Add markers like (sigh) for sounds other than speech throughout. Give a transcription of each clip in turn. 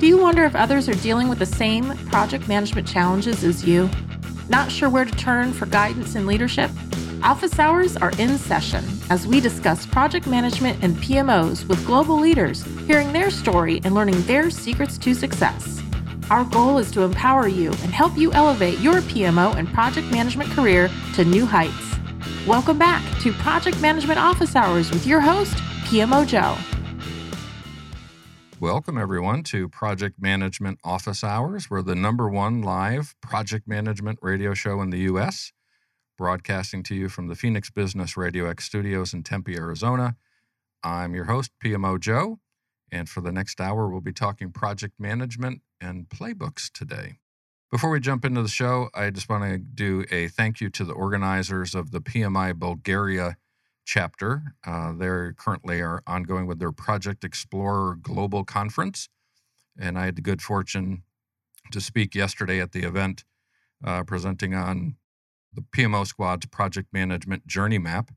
Do you wonder if others are dealing with the same project management challenges as you? Not sure where to turn for guidance and leadership? Office hours are in session as we discuss project management and PMOs with global leaders, hearing their story and learning their secrets to success. Our goal is to empower you and help you elevate your PMO and project management career to new heights. Welcome back to Project Management Office Hours with your host, PMO Joe. Welcome, everyone, to Project Management Office Hours. We're the number one live project management radio show in the U.S., broadcasting to you from the Phoenix Business Radio X studios in Tempe, Arizona. I'm your host, PMO Joe, and for the next hour, we'll be talking project management and playbooks today. Before we jump into the show, I just want to do a thank you to the organizers of the PMI Bulgaria chapter. Uh, they currently are ongoing with their Project Explorer Global Conference. And I had the good fortune to speak yesterday at the event uh, presenting on the PMO Squad's project management journey map.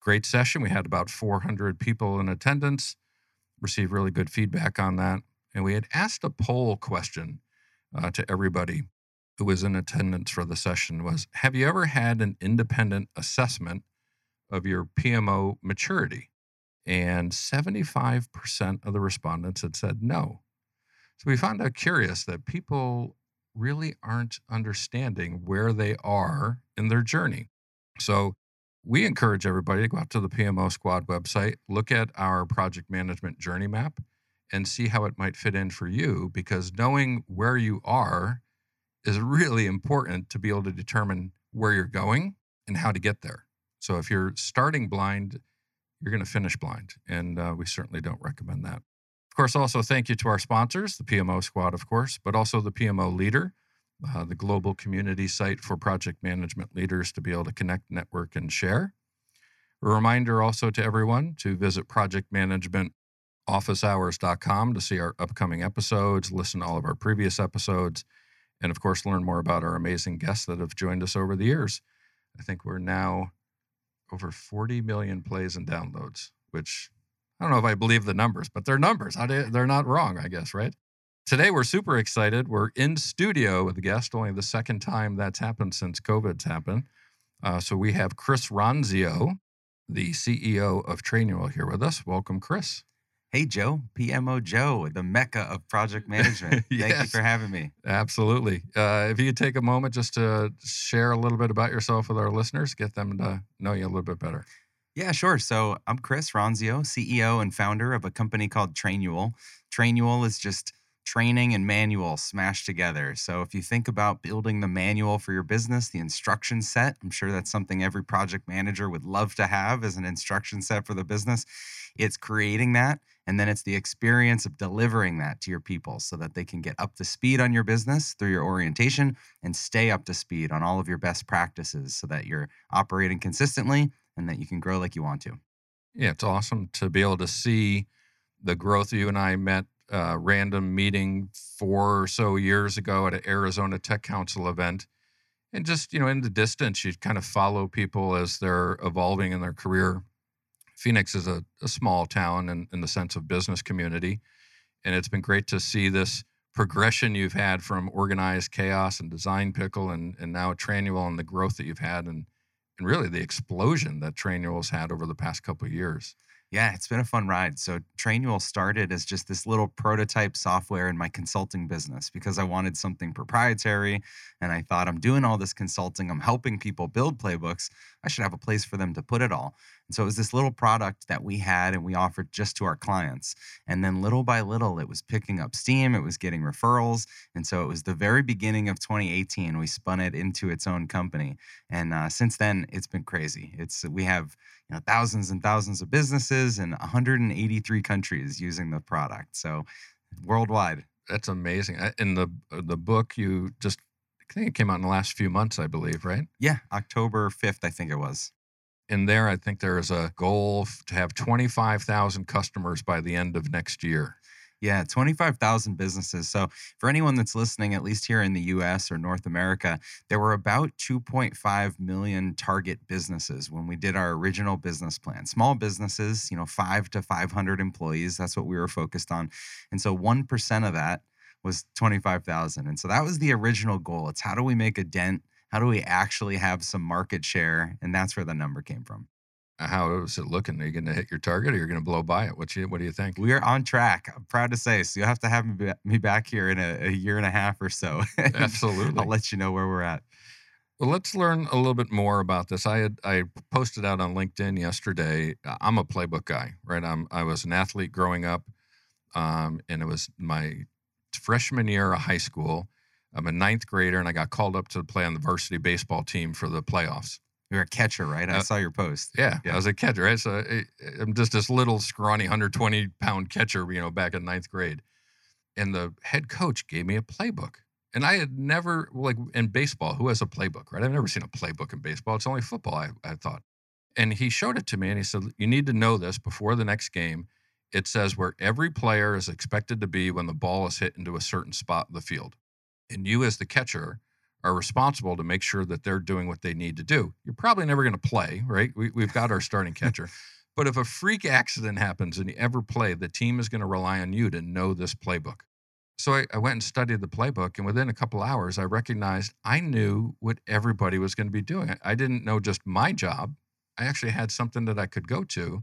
Great session. We had about 400 people in attendance, received really good feedback on that. And we had asked a poll question uh, to everybody who was in attendance for the session was have you ever had an independent assessment of your PMO maturity. And 75% of the respondents had said no. So we found out curious that people really aren't understanding where they are in their journey. So we encourage everybody to go out to the PMO Squad website, look at our project management journey map, and see how it might fit in for you because knowing where you are is really important to be able to determine where you're going and how to get there. So if you're starting blind, you're going to finish blind. And uh, we certainly don't recommend that. Of course, also thank you to our sponsors, the PMO Squad, of course, but also the PMO Leader, uh, the global community site for project management leaders to be able to connect, network, and share. A reminder also to everyone to visit projectmanagementofficehours.com to see our upcoming episodes, listen to all of our previous episodes, and of course, learn more about our amazing guests that have joined us over the years. I think we're now over 40 million plays and downloads, which I don't know if I believe the numbers, but they're numbers. They're not wrong, I guess, right? Today, we're super excited. We're in studio with a guest, only the second time that's happened since COVID's happened. Uh, so we have Chris Ronzio, the CEO of Trainual, here with us. Welcome, Chris. Hey, Joe, PMO Joe, the mecca of project (laughs) management. yes, Thank you for having me. Absolutely. Uh, if you could take a moment just to share a little bit about yourself with our listeners, get them to know you a little bit better. Yeah, sure. So I'm Chris Ronzio, CEO and founder of a company called Trainual. Trainual is just training and manual smashed together. So if you think about building the manual for your business, the instruction set, I'm sure that's something every project manager would love to have as an instruction set for the business. It's creating that and then it's the experience of delivering that to your people so that they can get up to speed on your business through your orientation and stay up to speed on all of your best practices so that you're operating consistently and that you can grow like you want to. Yeah, it's awesome to be able to see the growth. You and I met a random meeting four or so years ago at an Arizona Tech Council event. And just, you know, in the distance, you kind of follow people as they're evolving in their career Phoenix is a, a small town in, in the sense of business community. And it's been great to see this progression you've had from organized chaos and design pickle and, and now Trainual and the growth that you've had and, and really the explosion that Trainual's had over the past couple of years. Yeah, it's been a fun ride. So Trainual started as just this little prototype software in my consulting business because I wanted something proprietary and I thought I'm doing all this consulting, I'm helping people build playbooks. I should have a place for them to put it all. And so it was this little product that we had and we offered just to our clients. And then little by little, it was picking up steam, it was getting referrals. And so it was the very beginning of 2018, we spun it into its own company. And uh, since then, it's been crazy. It's we have you know, thousands and thousands of businesses in 183 countries using the product. So worldwide. That's amazing. In the uh, the book, you just I think it came out in the last few months, I believe, right? Yeah, October 5th, I think it was in there, I think there is a goal to have 25,000 customers by the end of next year. Yeah, 25,000 businesses. So, for anyone that's listening, at least here in the US or North America, there were about 2.5 million target businesses when we did our original business plan. Small businesses, you know, five to 500 employees, that's what we were focused on. And so, 1% of that was 25,000. And so that was the original goal. It's how do we make a dent? How do we actually have some market share? And that's where the number came from. How is it looking? Are you going to hit your target or are you're going to blow by it? What you What do you think? We are on track. I'm proud to say. So you'll have to have me, back here in a, a year and a half or so. (laughs) Absolutely. I'll let you know where we're at. Well, let's learn a little bit more about this. I had I posted out on LinkedIn yesterday. uh, I'm a playbook guy, right? I'm I was an athlete growing up, um, and it was my freshman year of high school. I'm a ninth grader, and I got called up to play on the varsity baseball team for the playoffs. You're a catcher, right? I Uh, saw your post. Yeah, Yeah. I was a catcher, right? So I, I'm just this little scrawny 120 pound catcher, you know, back in ninth grade. And the head coach gave me a playbook. And I had never, like in baseball, who has a playbook, right? I've never seen a playbook in baseball. It's only football, I, I thought. And he showed it to me and he said, You need to know this before the next game. It says where every player is expected to be when the ball is hit into a certain spot in the field. And you, as the catcher, are responsible to make sure that they're doing what they need to do. You're probably never going to play, right? We, we've got our starting catcher. (laughs) But if a freak accident happens and you ever play, the team is going to rely on you to know this playbook. So I, I went and studied the playbook, and within a couple hours, I recognized I knew what everybody was going to be doing. I- I didn't know just my job. I actually had something that I could go to,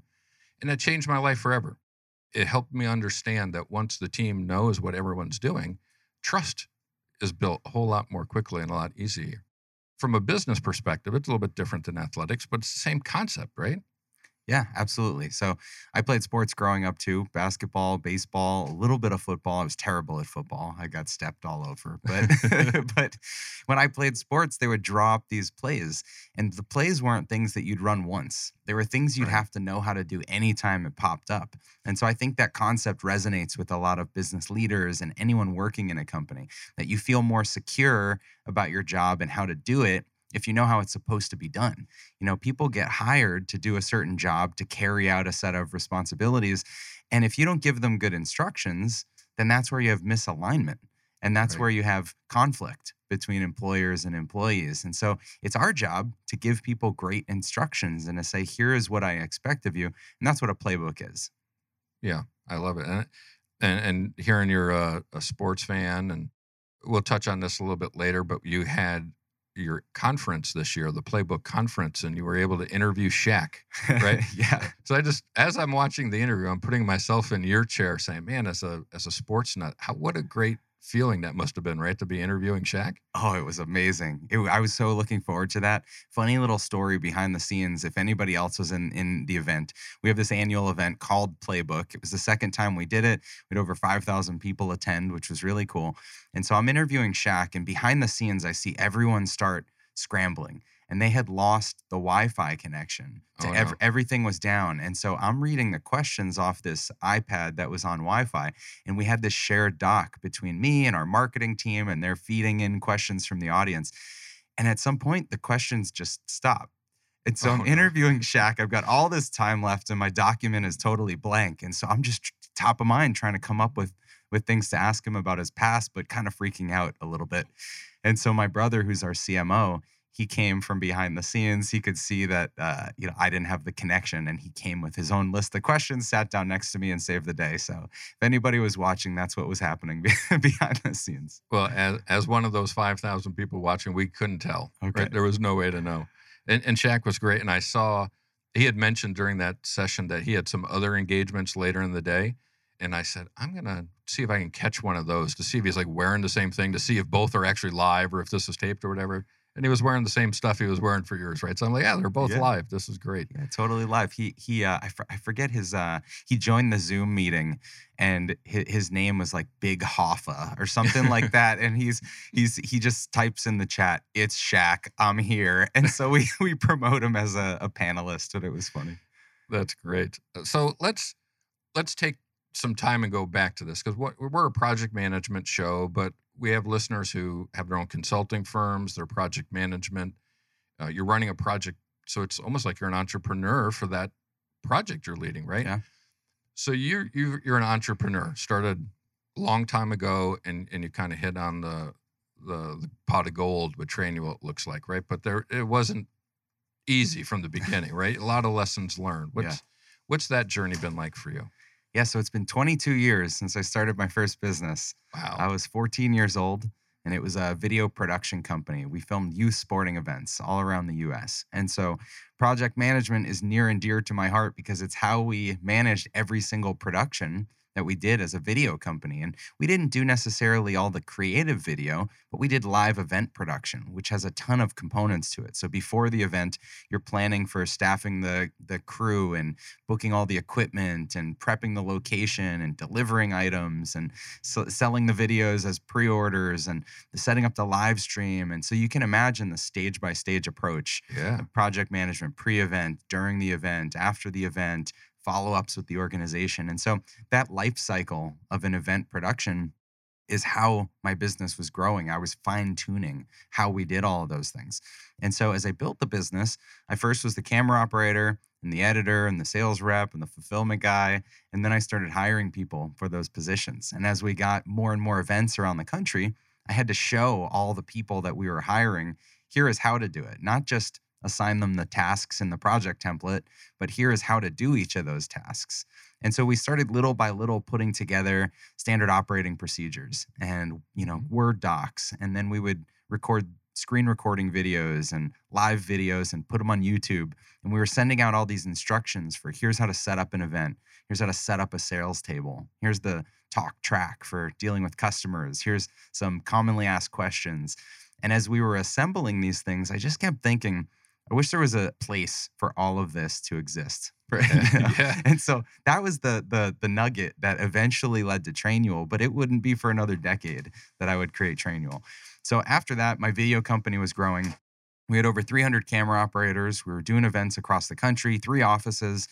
and it changed my life forever. It helped me understand that once the team knows what everyone's doing, trust is built a whole lot more quickly and a lot easier. From a business perspective, it's a little bit different than athletics, but it's the same concept, right? Yeah, absolutely. So I played sports growing up too basketball, baseball, a little bit of football. I was terrible at football. I got stepped all over. But (laughs) (laughs) but when I played sports, they would draw up these plays. And the plays weren't things that you'd run once. They were things you'd Right. have to know how to do anytime it popped up. And so I think that concept resonates with a lot of business leaders and anyone working in a company that you feel more secure about your job and how to do it if you know how it's supposed to be done. You know, people get hired to do a certain job to carry out a set of responsibilities. And if you don't give them good instructions, then that's where you have misalignment. And that's Right. where you have conflict between employers and employees. And so it's our job to give people great instructions and to say, here is what I expect of you. And that's what a playbook is. Yeah, I love it. And and, and hearing you're a, a sports fan, and we'll touch on this a little bit later, but you had your conference this year, the Playbook Conference, and you were able to interview Shaq. (laughs) Right. yeah. So I just, as I'm watching the interview, I'm putting myself in your chair, saying, "Man, as a as a sports nut, how what a great feeling that must have been, right, to be interviewing Shaq." Oh, it was amazing. It, I was so looking forward to that. Funny little story behind the scenes. If anybody else was in in the event, we have this annual event called Playbook. It was the second time we did it. We had over five thousand people attend, which was really cool. And so I'm interviewing Shaq, and behind the scenes, I see everyone start scrambling. And they had lost the Wi-Fi connection. To Oh, ev- everything was down, and so I'm reading the questions off this iPad that was on Wi-Fi, and we had this shared doc between me and our marketing team and they're feeding in questions from the audience and at some point the questions just stop and so Oh, i'm no. interviewing Shaq. I've got all this time left, and my document is totally blank. And so I'm just top of mind trying to come up with with things to ask him about his past, but kind of freaking out a little bit. And so my brother, who's our CMO, he came from behind the scenes. He could see that uh, you know I didn't have the connection, and he came with his own list of questions, sat down next to me, and saved the day. So if anybody was watching, that's what was happening (laughs) behind the scenes. Well, as as one of those five thousand people watching, we couldn't tell. Okay. Right? There was no way to know. And and Shaq was great. And I saw he had mentioned during that session that he had some other engagements later in the day. And I said, I'm gonna see if I can catch one of those to see if he's like wearing the same thing, to see if both are actually live or if this is taped or whatever. And he was wearing the same stuff he was wearing for yours, right? So I'm like, yeah, they're both Yeah. live. This is great. Yeah, totally live. He he uh I, for, I forget his uh he joined the Zoom meeting and his, his name was like Big Hoffa or something like (laughs) that and he's he's he just types in the chat it's Shaq I'm here and so we (laughs) we promote him as a, a panelist and it was funny. That's great. Uh, So let's let's take some time and go back to this because what we're a project management show, but we have listeners who have their own consulting firms, their project management. Uh, you're running a project, so it's almost like you're an entrepreneur for that project you're leading, right? Yeah. So you're you're, you're an entrepreneur, started a long time ago, and and you kind of hit on the, the the pot of gold with Trainual what it looks like, right? But there it wasn't easy from the (laughs) beginning, right? A lot of lessons learned. What's Yeah. what's that journey been like for you? Yeah, so it's been 22 years since I started my first business. Wow. I was 14 years old and it was a video production company. We filmed youth sporting events all around the US. And so project management is near and dear to my heart because it's how we managed every single production that we did as a video company. And we didn't do necessarily all the creative video, but we did live event production, which has a ton of components to it. So before the event, you're planning for staffing the, the crew and booking all the equipment and prepping the location and delivering items and so selling the videos as pre orders and setting up the live stream. And so you can imagine the stage by stage approach yeah. project management pre event, during the event, after the event, follow ups with the organization. And so that life cycle of an event production is how my business was growing. I was fine tuning how we did all of those things. And so as I built the business, I first was the camera operator and the editor and the sales rep and the fulfillment guy. And then I started hiring people for those positions. And as we got more and more events around the country, I had to show all the people that we were hiring here is how to do it, not just assign them the tasks in the project template, but here is how to do each of those tasks. And so we started little by little putting together standard operating procedures and, you know, mm-hmm. Word docs. And then we would record screen recording videos and live videos and put them on YouTube. And we were sending out all these instructions for here's how to set up an event, here's how to set up a sales table, here's the talk track for dealing with customers, here's some commonly asked questions. And as we were assembling these things, I just kept thinking, I wish there was a place for all of this to exist. (laughs) (laughs) yeah. And so that was the the the nugget that eventually led to Trainual, but it wouldn't be for another decade that I would create Trainual. So after that, my video company was growing. We had over 300 camera operators. We were doing events across the country, three offices,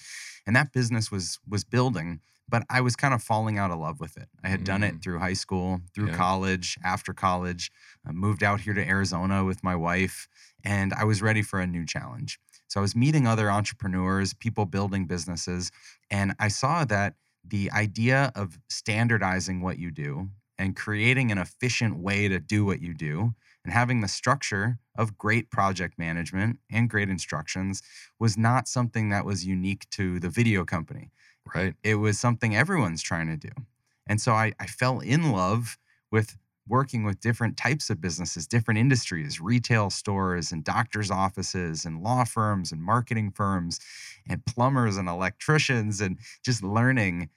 and that business was was building. But I was kind of falling out of love with it. I had done it Mm. through high school, through Yeah. college, after college. I moved out here to Arizona with my wife, and I was ready for a new challenge. So I was meeting other entrepreneurs, people building businesses, and I saw that the idea of standardizing what you do and creating an efficient way to do what you do and having the structure of great project management and great instructions was not something that was unique to the video company. Right. It was something everyone's trying to do. And so I, I fell in love with working with different types of businesses, different industries, retail stores and doctors' offices and law firms and marketing firms and plumbers and electricians and just learning,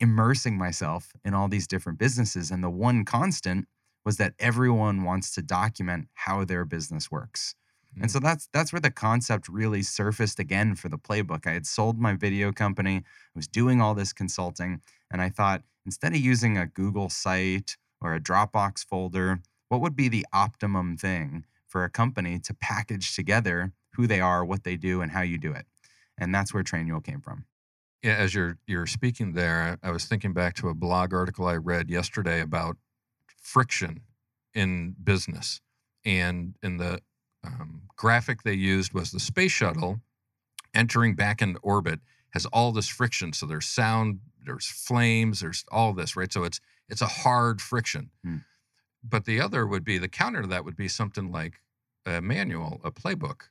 immersing myself in all these different businesses. And the one constant was that everyone wants to document how their business works. And so mm-hmm. that's that's where the concept really surfaced again for the playbook. I had sold my video company, I was doing all this consulting, and I thought instead of using a Google site or a Dropbox folder, what would be the optimum thing for a company to package together who they are, what they do, and how you do it? And that's where Trainual came from. Yeah, as you're you're speaking there, I I was thinking back to a blog article I read yesterday about friction in business, and in the um, graphic they used was the space shuttle entering back into orbit has all this friction. So there's sound, there's flames, there's all this, right? So it's it's a hard friction. Hmm. But the other would be the counter to that would be something like a manual, a playbook,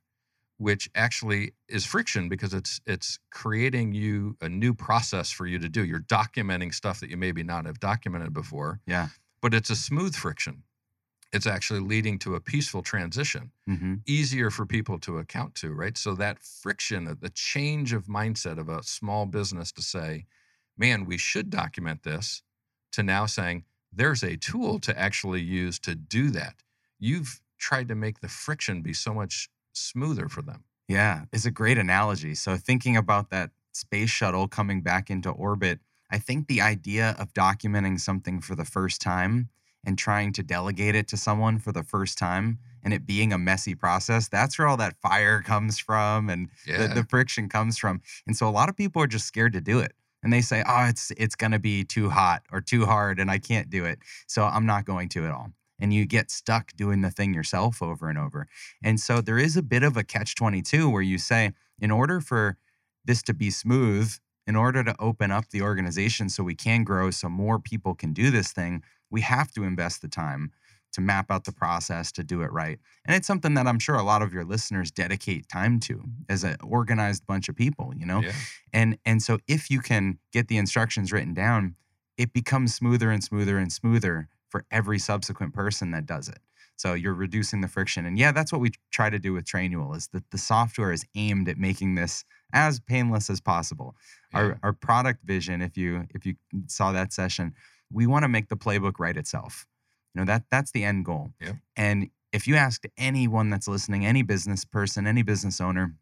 which actually is friction because it's it's creating you a new process for you to do. You're documenting stuff that you maybe not have documented before, Yeah. but it's a smooth friction. It's actually leading to a peaceful transition, hmm easier for people to account to, right? So that friction, the change of mindset of a small business to say, man, we should document this, to now saying, there's a tool to actually use to do that. You've tried to make the friction be so much smoother for them. Yeah, it's a great analogy. So, thinking about that space shuttle coming back into orbit, I think the idea of documenting something for the first time and trying to delegate it to someone for the first time and it being a messy process, that's where all that fire comes from and Yeah. the, the friction comes from. And so, a lot of people are just scared to do it. And they say, oh, it's it's gonna be too hot or too hard and I can't do it. So I'm not going to at all. And you get stuck doing the thing yourself over and over. And so there is a bit of a catch 22 where you say, in order for this to be smooth, in order to open up the organization so we can grow, so more people can do this thing, we have to invest the time to map out the process to do it right. And it's something that I'm sure a lot of your listeners dedicate time to as an organized bunch of people, you know? Yeah. And and so if you can get the instructions written down, it becomes smoother and smoother and smoother for every subsequent person that does it. So you're reducing the friction. And yeah, that's what we try to do with Trainual is that the software is aimed at making this as painless as possible. Yeah. Our our product vision, if you if you saw that session, we want to make the playbook write itself. You know, that that's the end goal. Yep. And if you asked anyone that's listening, any business person, any business owner,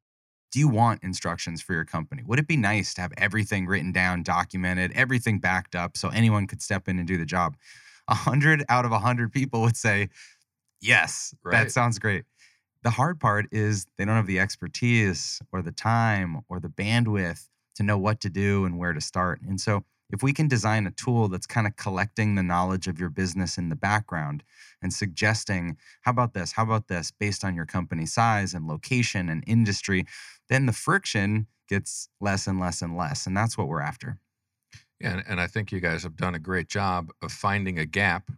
do you want instructions for your company? Would it be nice to have everything written down, documented, everything backed up so anyone could step in and do the job? A hundred out of a hundred people would say, yes, Right. that sounds great. The hard part is they don't have the expertise or the time or the bandwidth to know what to do and where to start. And so, if we can design a tool that's kind of collecting the knowledge of your business in the background and suggesting, how about this? How about this based on your company size and location and industry, then the friction gets less and less and less. And that's what we're after. Yeah, and, and I think you guys have done a great job of finding a gap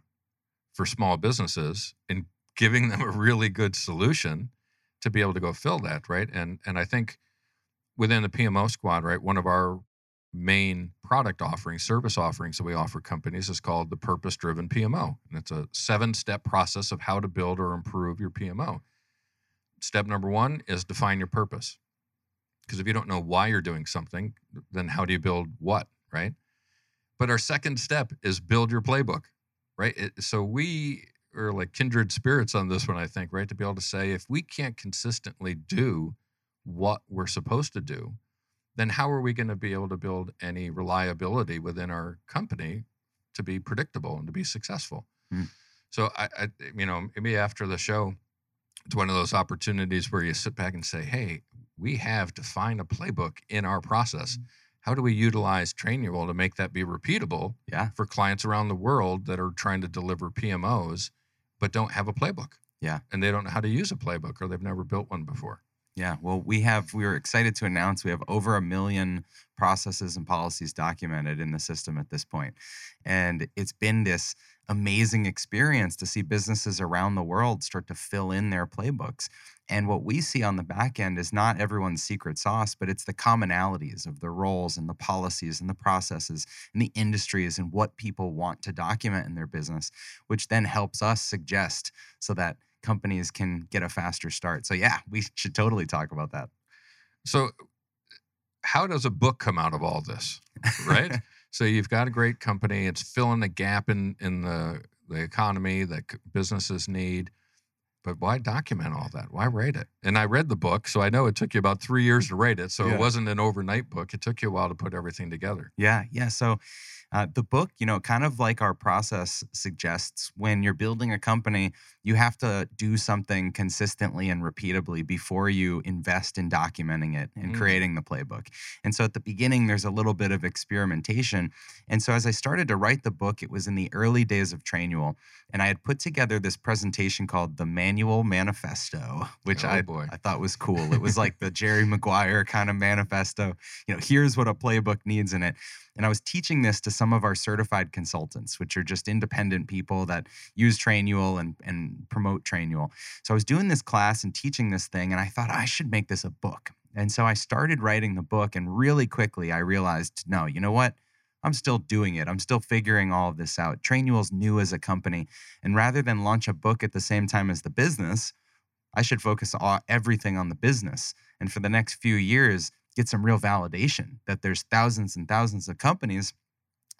for small businesses and giving them a really good solution to be able to go fill that, right? And and I think within the PMO squad, right, one of our main product offerings, service offerings that we offer companies is called the purpose driven PMO. And it's a seven step process of how to build or improve your PMO. Step number one is define your purpose. Because if you don't know why you're doing something, then how do you build what, right? But our second step is build your playbook, right? It, so we are like kindred spirits on this one, I think, right? To be able to say, if we can't consistently do what we're supposed to do, then how are we going to be able to build any reliability within our company to be predictable and to be successful? Mm. So I, I, you know, maybe after the show, it's one of those opportunities where you sit back and say, "Hey, we have to find a playbook in our process. How do we utilize Trainual to make that be repeatable Yeah. for clients around the world that are trying to deliver PMOs but don't have a playbook? Yeah. and they don't know how to use a playbook or they've never built one before. Yeah, well, we have, we were excited to announce we have over a million processes and policies documented in the system at this point. And it's been this amazing experience to see businesses around the world start to fill in their playbooks. And what we see on the back end is not everyone's secret sauce, but it's the commonalities of the roles and the policies and the processes and the industries and what people want to document in their business, which then helps us suggest so that companies can get a faster start. So yeah, we should totally talk about that. So, how does a book come out of all this, right? (laughs) so you've got a great company; it's filling a gap in in the the economy that businesses need. But why document all that? Why write it? And I read the book, so I know it took you about three years to write it. So Yeah. it wasn't an overnight book. It took you a while to put everything together. Yeah, yeah. So uh, the book, you know, kind of like our process suggests, when you're building a company, you have to do something consistently and repeatably before you invest in documenting it and Mm. creating the playbook. And so at the beginning, there's a little bit of experimentation. And so as I started to write the book, it was in the early days of Trainual, and I had put together this presentation called the Manual Manifesto, (laughs) which Oh, I boy. I thought was cool. It was like (laughs) the Jerry Maguire kind of manifesto. You know, here's what a playbook needs in it. And I was teaching this to some of our certified consultants, which are just independent people that use Trainual and, and promote Trainual. So I was doing this class and teaching this thing, and I thought I should make this a book. And so I started writing the book, and really quickly I realized, no, you know what? I'm still doing it. I'm still figuring all of this out. Trainual's new as a company. And rather than launch a book at the same time as the business, I should focus all, everything on the business. And for the next few years, get some real validation that there's thousands and thousands of companies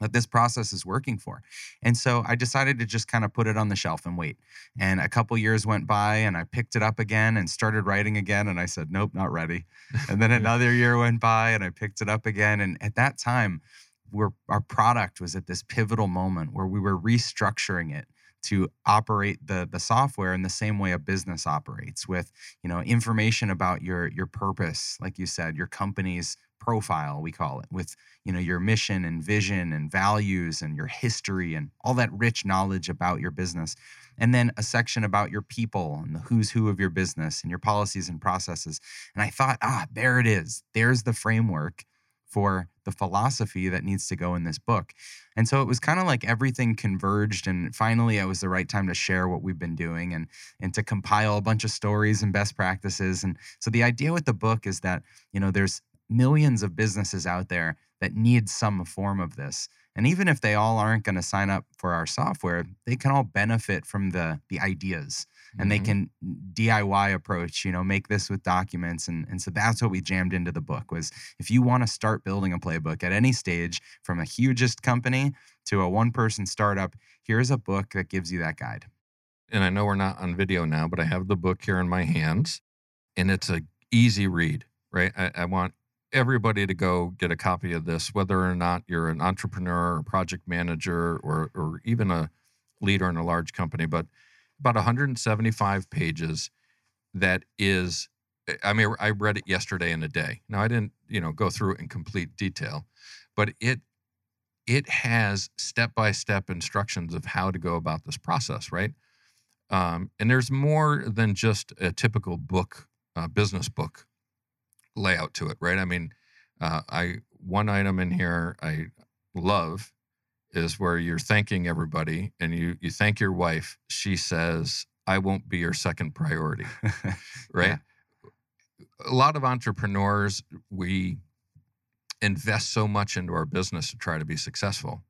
that this process is working for. And so I decided to just kind of put it on the shelf and wait. And a couple years went by and I picked it up again and started writing again. And I said, nope, not ready. And then (laughs) another year went by and I picked it up again. And at that time, we're, our product was at this pivotal moment where we were restructuring it to operate the the software in the same way a business operates with you know information about your your purpose like you said your company's profile we call it with you know your mission and vision and values and your history and all that rich knowledge about your business and then a section about your people and the who's who of your business and your policies and processes and i thought ah there it is there's the framework for the philosophy that needs to go in this book. And so it was kind of like everything converged and finally it was the right time to share what we've been doing and and to compile a bunch of stories and best practices. And so the idea with the book is that, you know, there's millions of businesses out there that need some form of this. And even if they all aren't going to sign up for our software, they can all benefit from the the ideas and they Mhm. can DIY approach, you know, make this with documents. And, and so that's what we jammed into the book was if you want to start building a playbook at any stage from a hugest company to a one person startup, here's a book that gives you that guide. and I know we're not on video now, but I have the book here in my hands, and it's a easy read, right? I, I want everybody to go get a copy of this, whether or not you're an entrepreneur or project manager or or even a leader in a large company. But about 175 pages that is I mean, I read it yesterday in a day. Now I didn't, you know, go through it in complete detail, but it it has step by step instructions of how to go about this process, right? Um, and there's more than just a typical book, uh, business book layout to it, right? I mean, uh, I one item in here I love is where you're thanking everybody and you you thank your wife. She says, "I won't be your second priority," (laughs) right? A lot of entrepreneurs we invest so much into our business to try to be successful,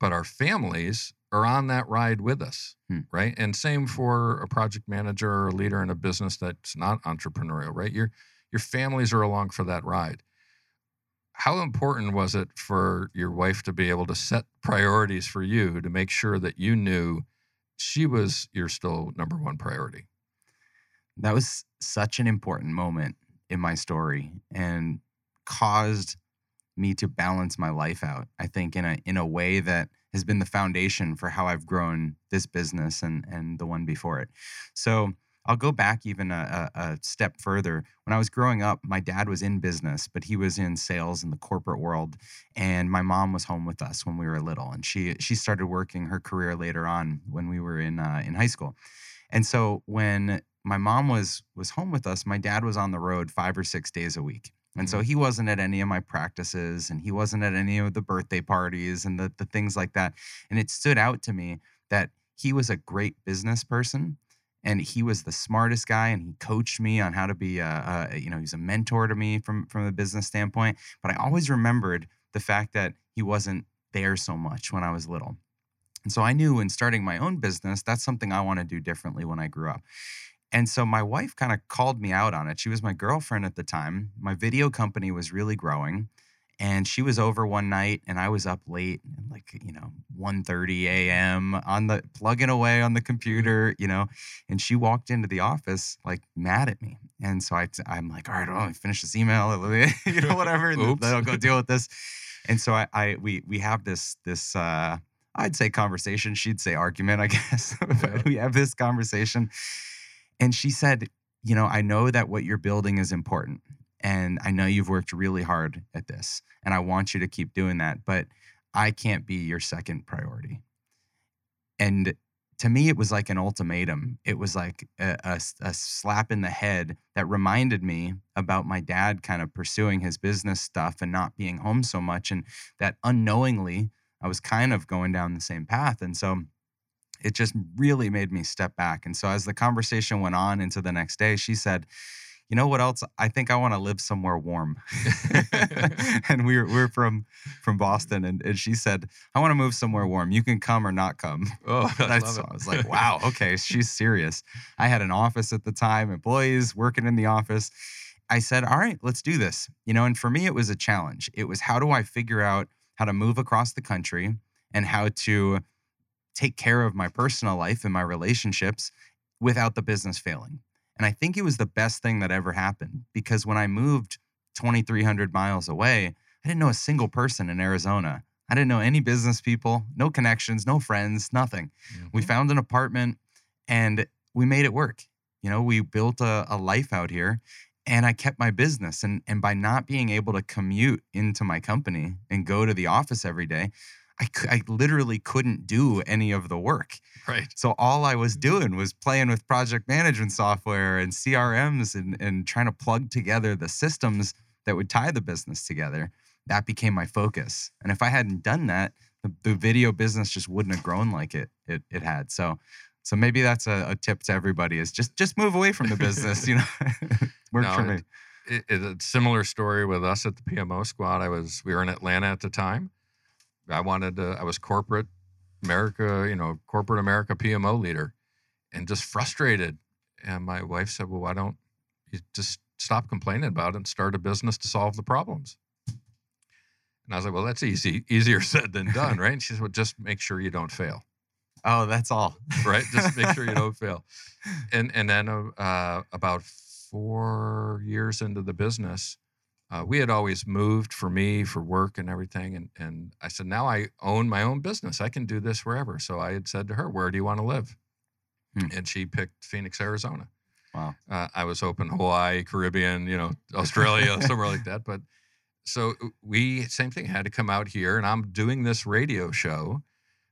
but our families are on that ride with us, Hmm. right? And same for a project manager or a leader in a business that's not entrepreneurial, right? Your your families are along for that ride. How important was it for your wife to be able to set priorities for you to make sure that you knew she was your still number one priority? that was such an important moment in my story and caused me to balance my life out i think in a in a way that has been the foundation for how i've grown this business and and the one before it so i'll go back even a, a, step further when i was growing up my dad was in business but he was in sales in the corporate world and my mom was home with us when we were little and she she started working her career later on when we were in uh, in high school and so when my mom was was home with us, my dad was on the road five or six days a week. And so he wasn't at any of my practices and he wasn't at any of the birthday parties and the, the things like that. And it stood out to me that he was a great business person and he was the smartest guy and he coached me on how to be a, a you know he's a mentor to me from from the business standpoint but i always remembered the fact that he wasn't there so much when i was little and so i knew in starting my own business that's something i want to do differently when i grew up and so my wife kind of called me out on it. She was my girlfriend at the time. My video company was really growing. And she was over one night and I was up late, like, you know, 1:30 a.m. on the plugging away on the computer, you know. And she walked into the office like mad at me. And so I, I'm like, all right, well, let me finish this email, (laughs) you know, whatever. and then I'll go deal (laughs) with this. And so I, I we we have this this uh I'd say conversation. She'd say argument, I (laughs) guess. but we have this conversation. And she said, You know, I know that what you're building is important. And I know you've worked really hard at this. And I want you to keep doing that. But I can't be your second priority. And to me, it was like an ultimatum. It was like a slap in the head that reminded me about my dad kind of pursuing his business stuff and not being home so much. And that unknowingly, I was kind of going down the same path. And so it just really made me step back. And so as the conversation went on into the next day, she said, you know what else? I think I want to live somewhere warm. (laughs) and we were, we we're from from Boston, and, and she said, I want to move somewhere warm. You can come or not come. (laughs) Oh, (laughs) I That's, love it. I was like, wow, okay, she's serious. I had an office at the time, employees working in the office. I said, all right, let's do this. You know, and for me, it was a challenge. It was how do I figure out how to move across the country and how to take care of my personal life and my relationships without the business failing. And I think it was the best thing that ever happened because when I moved 2,300 miles away, I didn't know a single person in Arizona. I didn't know any business people, no connections, no friends, nothing. We Mhm. found an apartment and we made it work. You know, we built a, a life out here and I kept my business. And, and by not being able to commute into my company and go to the office every day, I, I literally couldn't do any of the work. right. So all I was mm-hmm. doing was playing with project management software and CRMs and, and trying to plug together the systems that would tie the business together. that became my focus. And if I hadn't done that, the, the video business just wouldn't have grown like it it, it had. So so maybe that's a, a tip to everybody is just just move away from the business, you know. (laughs) Work No, for it- me. it, it's a similar story with us at the PMO squad. I was we were in Atlanta at the time. I wanted to, I was corporate America, you know, corporate America PMO leader, and just frustrated. And my wife said, "Well, why don't you just stop complaining about it and start a business to solve the problems?" And I was like, "Well, that's easy, easier (laughs) said than done, right?" And she said, "Well, just make sure you don't fail." Oh, that's all. right? Just make sure you don't (laughs) fail. And and then uh, uh, about four years into the business, uh, we had always moved for me for work and everything. And and I said, now I own my own business. I can do this wherever. So I had said to her, where do you want to live? Hmm. And she picked Phoenix, Arizona. Wow. Uh, I was hoping Hawaii, Caribbean, you know, Australia, somewhere like that. But so uh, we same thing had to come out here, and I'm doing this radio show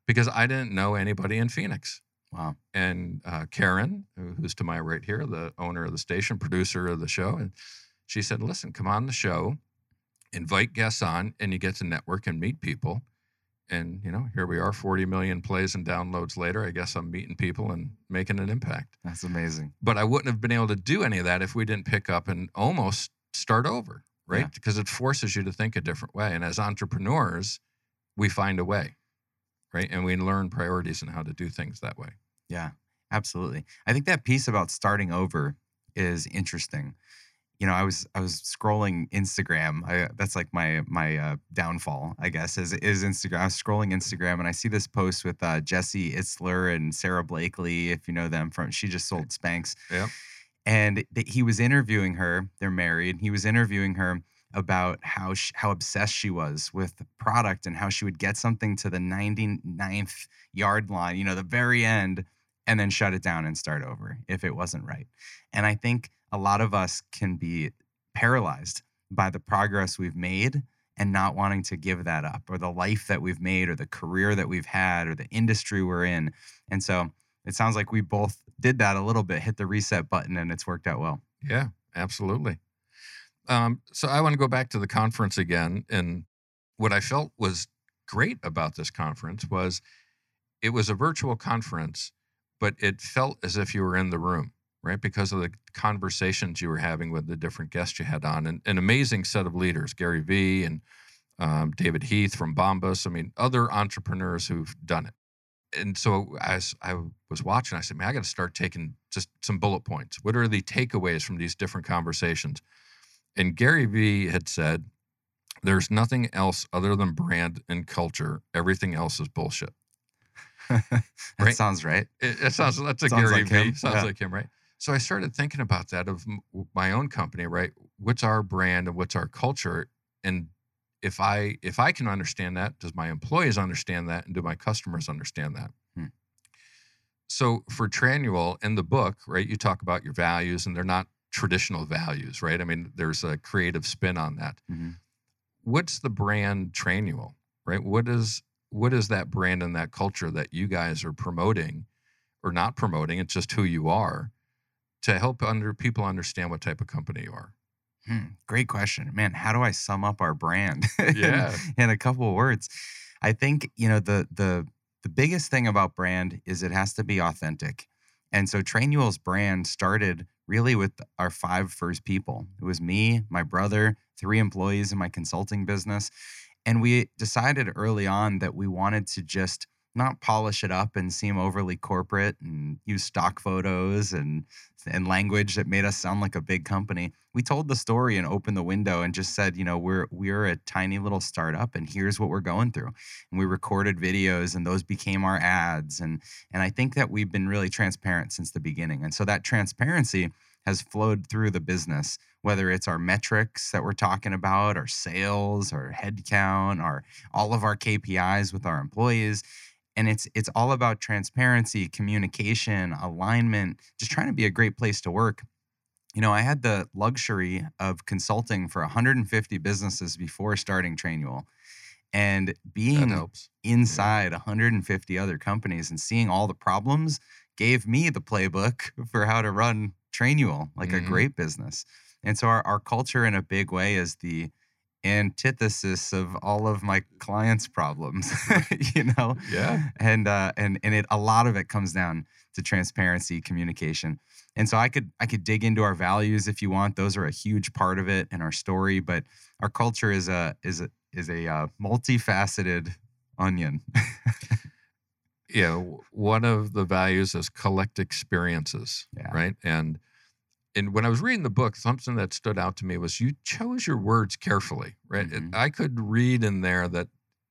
because I didn't know anybody in Phoenix Wow. and uh, Karen, who- who's to my right here, the owner of the station, producer of the show, and she said, "Listen, come on the show, invite guests on, and you get to network and meet people." And you know, here we are, 40 million plays and downloads later. I guess I'm meeting people and making an impact. That's amazing. But I wouldn't have been able to do any of that if we didn't pick up and almost start over, right? Yeah. Because it forces you to think a different way. And as entrepreneurs, we find a way, right? And we learn priorities and how to do things that way. Yeah, absolutely. I think that piece about starting over is interesting. You know, I was I was scrolling Instagram. I, that's like my my uh, downfall, I guess, is is Instagram. I was scrolling Instagram and I see this post with uh, Jesse Itzler and Sara Blakely. If you know them from, she just sold Spanx. Yep. And th- he was interviewing her. They're married. He was interviewing her about how sh how obsessed she was with the product and how she would get something to the 99th yard line, you know, the very end, and then shut it down and start over if it wasn't right. And I think a lot of us can be paralyzed by the progress we've made and not wanting to give that up or the life that we've made or the career that we've had or the industry we're in. And so it sounds like we both did that a little bit, hit the reset button, and it's worked out well. Yeah, absolutely. Um, so I want to go back to the conference again. And what I felt was great about this conference was it was a virtual conference, but it felt as if you were in the room, right? Because of the conversations you were having with the different guests you had on. And an amazing set of leaders, Gary Vee and um, David Heath from Bombas. I mean, other entrepreneurs who've done it. And so as I was watching, I said, man, I got to start taking just some bullet points. What are the takeaways from these different conversations? And Gary Vee had said, there's nothing else other than brand and culture. Everything else is bullshit. (laughs) that Right. sounds right. It, it sounds that's a Sounds Gary like Vee. Sounds yeah. like him, right? So I started thinking about that of my own company, right? What's our brand and what's our culture? And if I if I can understand that, does my employees understand that, and do my customers understand that? Hmm. So for Trainual in the book, right, you talk about your values, and they're not traditional values, right? I mean, there's a creative spin on that. Mhm. What's the brand Trainual, right? What is what is that brand and that culture that you guys are promoting or not promoting? It's just who you are to help under people understand what type of company you are. Hmm, great question, man. How do I sum up our brand? (laughs) in- Yeah. in, a couple of words, I think you know the the the biggest thing about brand is it has to be authentic, and so Trainual's brand started really with our five first people. It was me, my brother, three employees in my consulting business, and we decided early on that we wanted to just not polish it up and seem overly corporate and use stock photos and and language that made us sound like a big company. We told the story and opened the window and just said, you know, we're we're a tiny little startup and here's what we're going through. And we recorded videos and those became our ads and and I think that we've been really transparent since the beginning. And so that transparency has flowed through the business, whether it's our metrics that we're talking about, our sales, our headcount, our all of our KPIs with our employees and it's it's all about transparency communication alignment just trying to be a great place to work. You know i had the luxury of consulting for 150 businesses before starting trainual and being inside 150 other companies and seeing all the problems gave me the playbook (laughs) for how to run trainual like a Mhm. great business. And so our, our culture in a big way is the antithesis of all of my clients' problems, (laughs) you know? Yeah. And uh and and it a lot of it comes down to transparency, communication. And so I could I could dig into our values if you want. Those are a huge part of it in our story, but our culture is a is a is a uh, multifaceted onion. (laughs) yeah, one of the values is collect experiences, Yeah. right? And and when I was reading the book, something that stood out to me was you chose your words carefully, right? Mhm. I could read in there that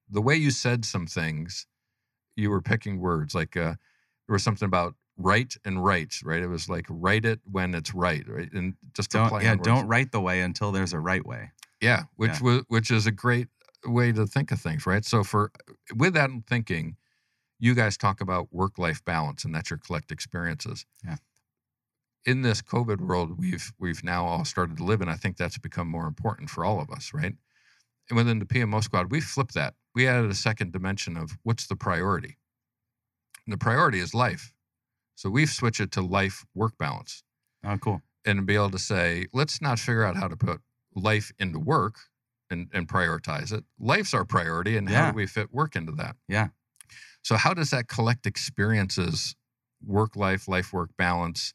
the way you said some things, you were picking words like uh, there was something about right and right, right? It was like write it when it's right, right? And just don't yeah, don't write the way until there's a right way. Yeah, which Yeah. was which is a great way to think of things, right? So for with that in thinking, you guys talk about work life balance, and that's your collect experiences. Yeah. In this COVID world, we've we've now all started to live in. I think that's become more important for all of us, right? And within the PMO squad, we flipped that. We added a second dimension of what's the priority. And the priority is life. So we've switched it to life work balance Oh, cool. and be able to say, let's not figure out how to put life into work and, and prioritize it. Life's our priority, and how do we fit work into that? Yeah. So, how does that collect experiences, work life, life work balance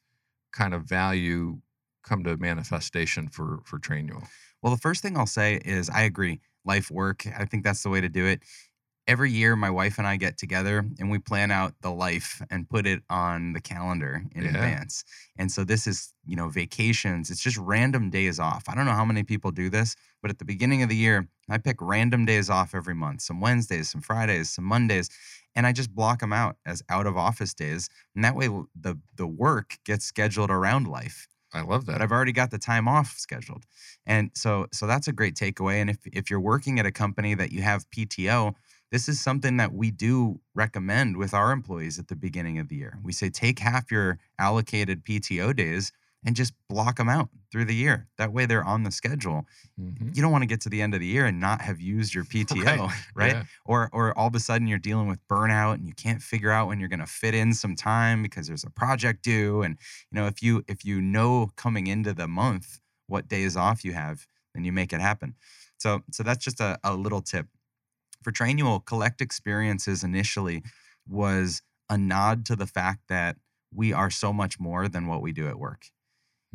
kind of value come to manifestation for for Trainual? Well, the first thing I'll say is I agree. Life work, I think that's the way to do it. Every year, my wife and I get together and we plan out the life and put it on the calendar in Yeah. advance. And so this is, you know, vacations. It's just random days off. I don't know how many people do this, but at the beginning of the year, I pick random days off every month some Wednesdays, some Fridays, some Mondays. And I just block them out as out of office days. And that way, the, the work gets scheduled around life I love that. but. I've already got the time off scheduled. And so so that's a great takeaway. And if if you're working at a company that you have PTO, this is something that we do recommend with our employees at the beginning of the year. We say take half your allocated PTO days and just block them out through the year. That way they're on the schedule. Mhm. You don't want to get to the end of the year and not have used your (laughs) PTO, (laughs) right? Yeah. or or all of a sudden you're dealing with burnout and you can't figure out when you're going to fit in some time because there's a project due and you know if you if you know coming into the month what days off you have then you make it happen so so that's just a, a little tip for trainual collect experiences initially was a nod to the fact that we are so much more than what we do at work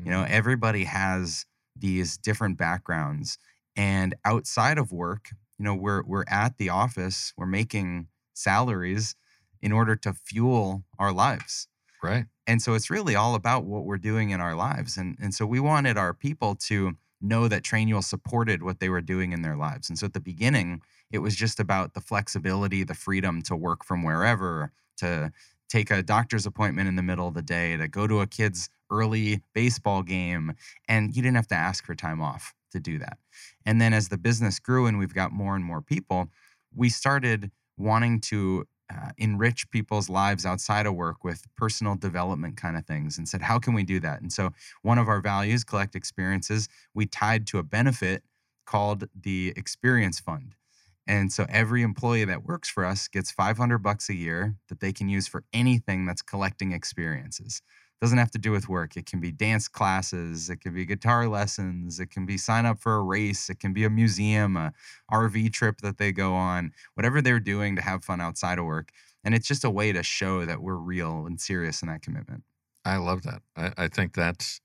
you know, Mhm. everybody has these different backgrounds. And outside of work, you know, we're we're at the office, we're making salaries in order to fuel our lives. right. And so it's really all about what we're doing in our lives. And and so we wanted our people to know that Trainual supported what they were doing in their lives. And so at the beginning, it was just about the flexibility, the freedom to work from wherever, to take a doctor's appointment in the middle of the day, to go to a kid's early baseball game. And you didn't have to ask for time off to do that. And then as the business grew and we've got more and more people, we started wanting to uh, enrich people's lives outside of work with personal development kind of things and said, how can we do that? And so one of our values, collect experiences, we tied to a benefit called the Experience Fund. And so every employee that works for us gets 500 bucks a year that they can use for anything that's collecting experiences. Doesn't have to do with work. It can be dance classes, it can be guitar lessons, it can be sign up for a race, it can be a museum, a RV trip that they go on, whatever they're doing to have fun outside of work. And it's just a way to show that we're real and serious in that commitment. I love that. I, I think that's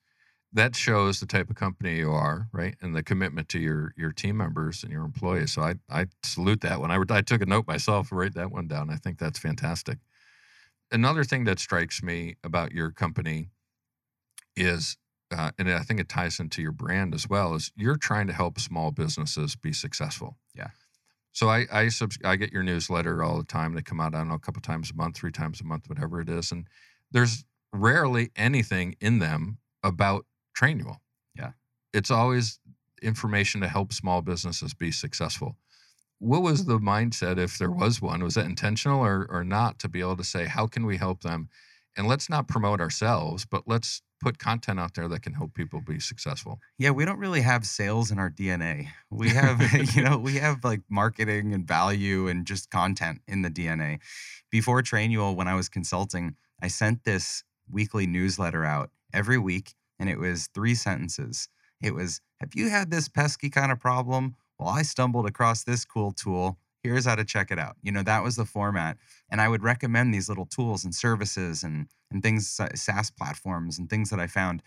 that shows the type of company you are, right, and the commitment to your your team members and your employees. So I I salute that one. I I took a note myself, write that one down. I think that's fantastic. Another thing that strikes me about your company is, uh, and I think it ties into your brand as well, is you're trying to help small businesses be successful. Yeah. So I I, subs- I get your newsletter all the time. They come out I don't know a couple times a month, three times a month, whatever it is, and there's rarely anything in them about Trainual. Yeah. It's always information to help small businesses be successful. What was the mindset, if there was one? Was that intentional or, or not to be able to say, how can we help them? And let's not promote ourselves, but let's put content out there that can help people be successful. Yeah, we don't really have sales in our DNA. We have, (laughs) you (laughs) know, we have like marketing and value and just content in the DNA. Before Trainual, when I was consulting, I sent this weekly newsletter out every week, and it was three sentences. It was, Have you had this pesky kind of problem? Well, I stumbled across this cool tool. Here's how to check it out. You know, that was the format. And I would recommend these little tools and services and, and things, SaaS platforms and things that I found.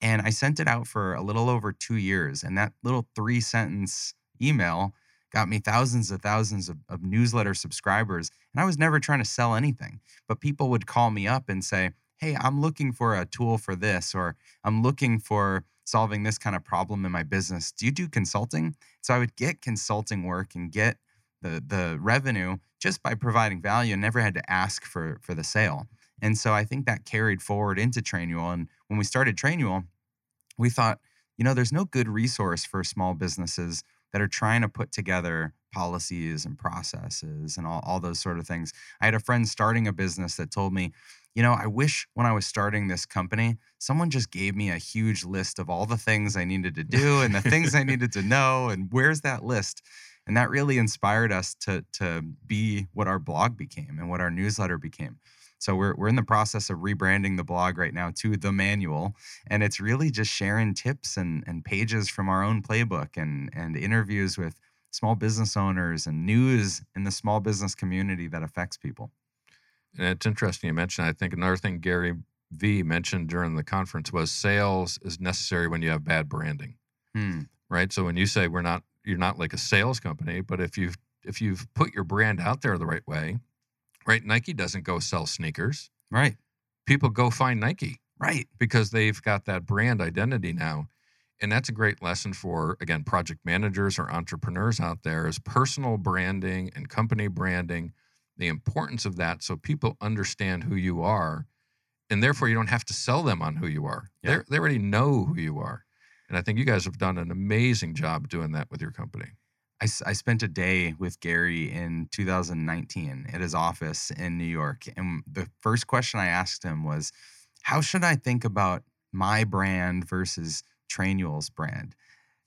And I sent it out for a little over two years. And that little three sentence email got me thousands of thousands of, of newsletter subscribers. And I was never trying to sell anything, but people would call me up and say, Hey, I'm looking for a tool for this, or I'm looking for solving this kind of problem in my business. Do you do consulting? So I would get consulting work and get the the revenue just by providing value and never had to ask for for the sale. And so I think that carried forward into Trainual. And when we started Trainual, we thought, you know, there's no good resource for small businesses that are trying to put together policies and processes and all, all those sort of things. I had a friend starting a business that told me, you know, I wish when I was starting this company, someone just gave me a huge list of all the things I needed to do and the things I needed to know. And where's that list? And that really inspired us to, to be what our blog became and what our newsletter became. So we're, we're in the process of rebranding the blog right now to the manual. And it's really just sharing tips and, and pages from our own playbook and, and interviews with small business owners and news in the small business community that affects people. And it's interesting you mentioned. I think another thing Gary Vee mentioned during the conference was sales is necessary when you have bad branding. Hmm. Right. So when you say we're not, you're not like a sales company, but if you've if you've put your brand out there the right way, right? Nike doesn't go sell sneakers. Right. People go find Nike. Right. Because they've got that brand identity now. And that's a great lesson for, again, project managers or entrepreneurs out there is personal branding and company branding the importance of that so people understand who you are and therefore you don't have to sell them on who you are Yeah. they already know who you are and i think you guys have done an amazing job doing that with your company I spent a day with Gary in 2019 at his office in New York. And the first question I asked him was, How should I think about my brand versus Trainual's brand?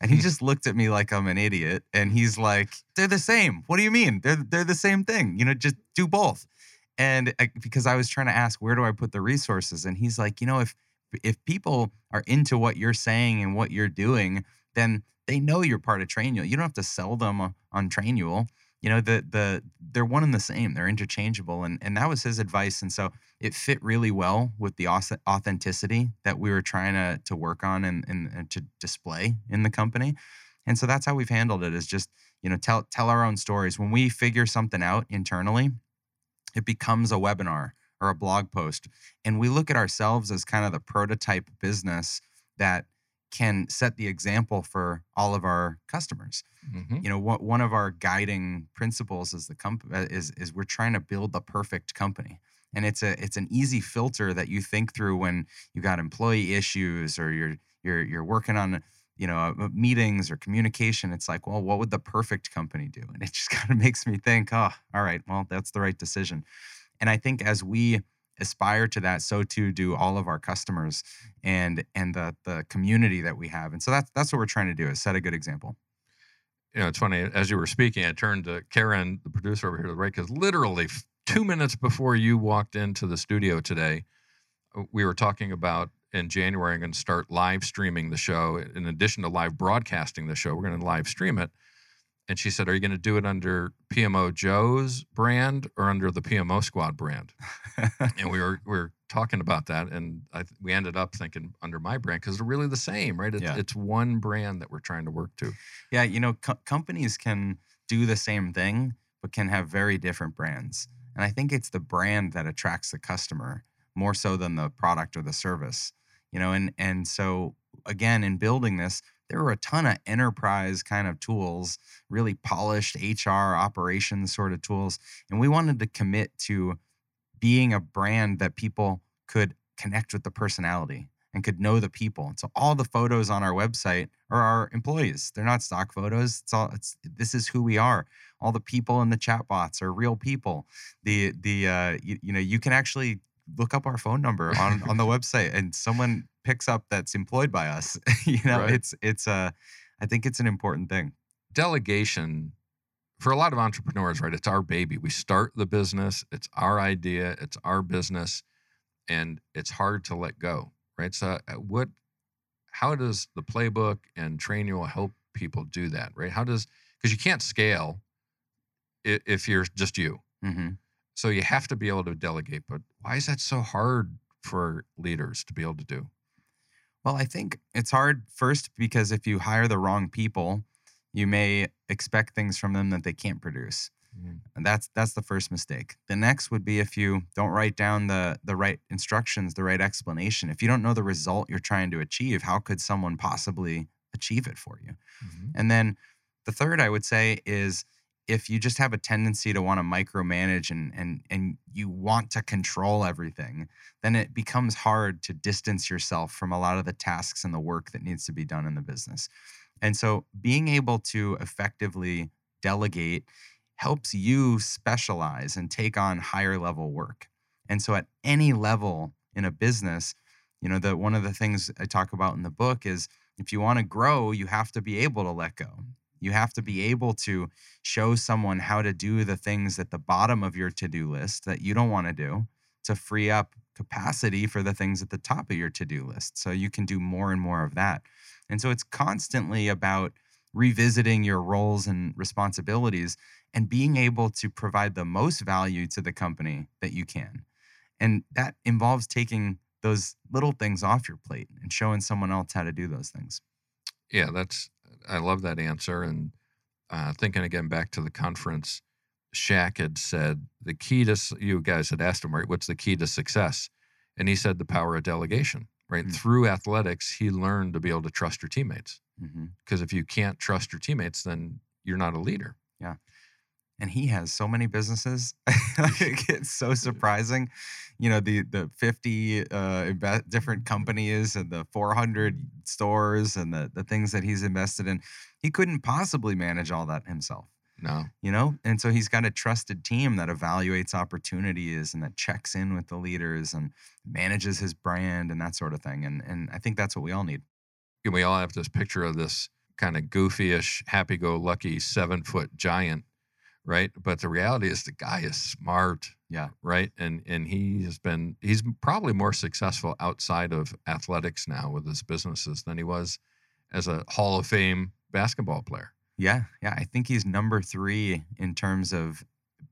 And he hmm. just looked at me like I'm an idiot. And he's like, They're the same. What do you mean? They're, they're the same thing. You know, just do both. And I, because I was trying to ask, Where do I put the resources? And he's like, You know, if if people are into what you're saying and what you're doing, then they know you're part of Trainual. You don't have to sell them on Trainual. You know, the the they're one and the same. They're interchangeable, and and that was his advice. And so it fit really well with the authenticity that we were trying to to work on and, and and to display in the company. And so that's how we've handled it. Is just you know tell tell our own stories. When we figure something out internally, it becomes a webinar or a blog post, and we look at ourselves as kind of the prototype business that can set the example for all of our customers. hmm You know, what one of our guiding principles is the comp- uh, is is we're trying to build the perfect company. And it's a it's an easy filter that you think through when you got employee issues or you're you're you're working on you know uh, meetings or communication it's like well what would the perfect company do and it just (laughs) kind of makes me think oh all right well that's the right decision and i think as we aspire to that so too do all of our customers and and the the community that we have and so that's that's what we're trying to do is set a good example you know, it's funny. As you were speaking, I turned to Karen, the producer over here to the right, because literally two minutes before you walked into the studio today, we were talking about in January, I'm going to start live streaming the show. In addition to live broadcasting the show, we're going to live stream it. And she said, Are you going to do it under PMO Joe's brand or under the PMO Squad brand? and we were we were talking about that, and I, we ended up thinking under my brand because they're really the same, right? It's, Yeah. it's one brand that we're trying to work to. Yeah, you know, co- companies can do the same thing, but can have very different brands. And I think it's the brand that attracts the customer more so than the product or the service. You know, and and so again, in building this, there were a ton of enterprise kind of tools, really polished HR operations sort of tools, and we wanted to commit to being a brand that people could connect with the personality and could know the people. And so all the photos on our website are our employees. They're not stock photos. It's all it's this is who we are. All the people in the chat bots are real people. The the uh you, you know, you can actually look up our phone number (laughs) on on the website and someone picks up that's employed by us. (laughs) you know, Right. it's it's a. I think it's an important thing. delegation for a lot of entrepreneurs, right? It's our baby. We start the business, it's our idea, it's our business, and it's hard to let go, right? So, uh, what, how does the playbook and Trainual help people do that, right? How does because you can't scale if you're just you. hmm So you have to be able to delegate. But why is that so hard for leaders to be able to do? Well, I think it's hard first because if you hire the wrong people, you may expect things from them that they can't produce. Mm-hmm. And that's that's the first mistake. The next would be if you don't write down the the right instructions, the right explanation. If you don't know the result you're trying to achieve, how could someone possibly achieve it for you? Mm-hmm. And then the third I would say is if you just have a tendency to want to micromanage and and and you want to control everything, then it becomes hard to distance yourself from a lot of the tasks and the work that needs to be done in the business. And so being able to effectively delegate helps you specialize and take on higher level work. And so at any level in a business, you know, that one of the things I talk about in the book is if you want to grow, you have to be able to let go. You have to be able to show someone how to do the things at the bottom of your to-do list that you don't want to do to free up capacity for the things at the top of your to-do list. So you can do more and more of that. And so it's constantly about revisiting your roles and responsibilities and being able to provide the most value to the company that you can. And that involves taking those little things off your plate and showing someone else how to do those things. Yeah, that's I love that answer. And uh, thinking again back to the conference, Shaq had said the key to you guys had asked him, right? What's the key to success? And he said the power of delegation. Right Mm. through athletics, he learned to be able to trust your teammates. Because if you can't trust your teammates, then you're not a leader. And he has so many businesses. (laughs) (laughs) It's so surprising. You know, the the 50 uh, inve- different companies and the 400 stores and the the things that he's invested in. He couldn't possibly manage all that himself. No, You know, and so he's got a trusted team that evaluates opportunities and that checks in with the leaders and manages his brand and that sort of thing. And and I think that's what we all need. And we all have this picture of this kind of goofyish, happy-go-lucky seven-foot giant, right? But the reality is, the guy is smart. Yeah. right and and he has been he's probably more successful outside of athletics now with his businesses than he was as a hall of fame basketball player Yeah, yeah. I think he's number three in terms of